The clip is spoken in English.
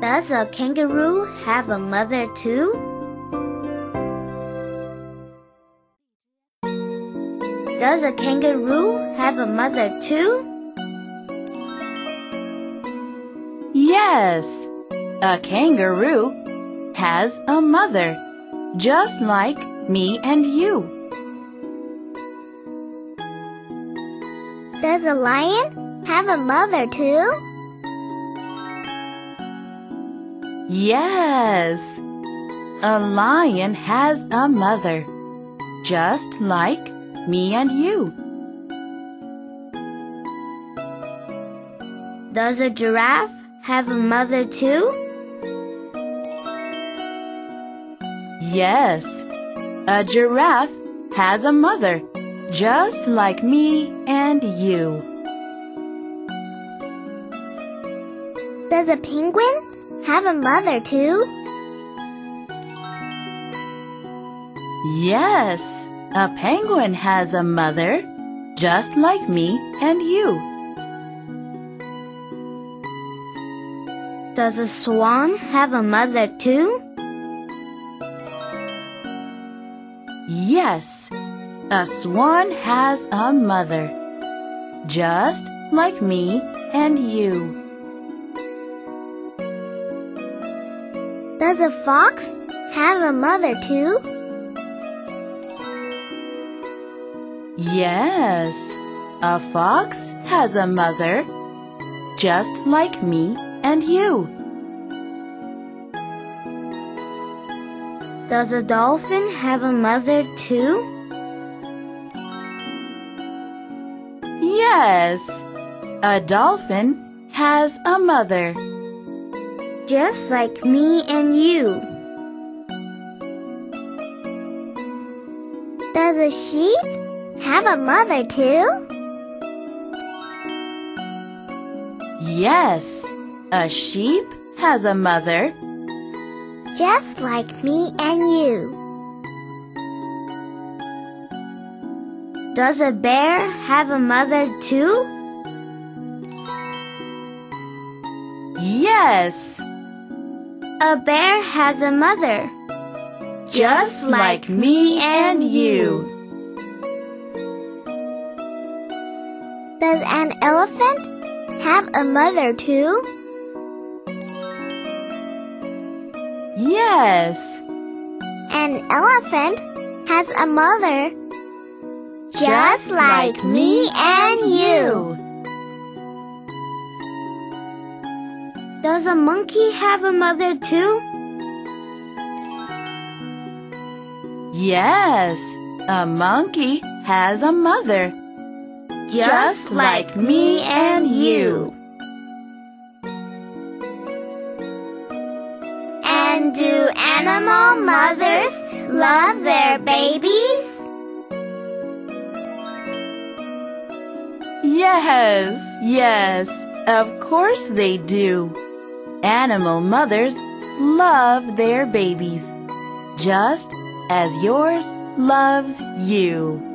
Does a kangaroo have a mother too? Does a kangaroo have a mother too? Yes, a kangaroo has a mother, just like me and you. Does a lion have a mother too? Yes, a lion has a mother, just like me and you. Does a giraffe have a mother too? Yes, a giraffe has a mother, just like me and you. Does a penguin have a mother too? Yes, a penguin has a mother, just like me and you. Does a swan have a mother too? Yes, a swan has a mother, just like me and you. Does a fox have a mother too? Yes, a fox has a mother, just like me and you. Does a dolphin have a mother too? Yes, a dolphin has a mother. Just like me and you. Does a sheep have a mother too? Yes, a sheep has a mother, Just like me and you. Does a bear have a mother too? Yes, A bear has a mother. just like me and you. Does an elephant have a mother too? Yes, An elephant has a mother just like me and Does a monkey have a mother too? yes, a monkey has a mother, just like me and you. And do animal mothers love their babies? Yes, yes, of course they do. Animal mothers love their babies, just as yours loves you.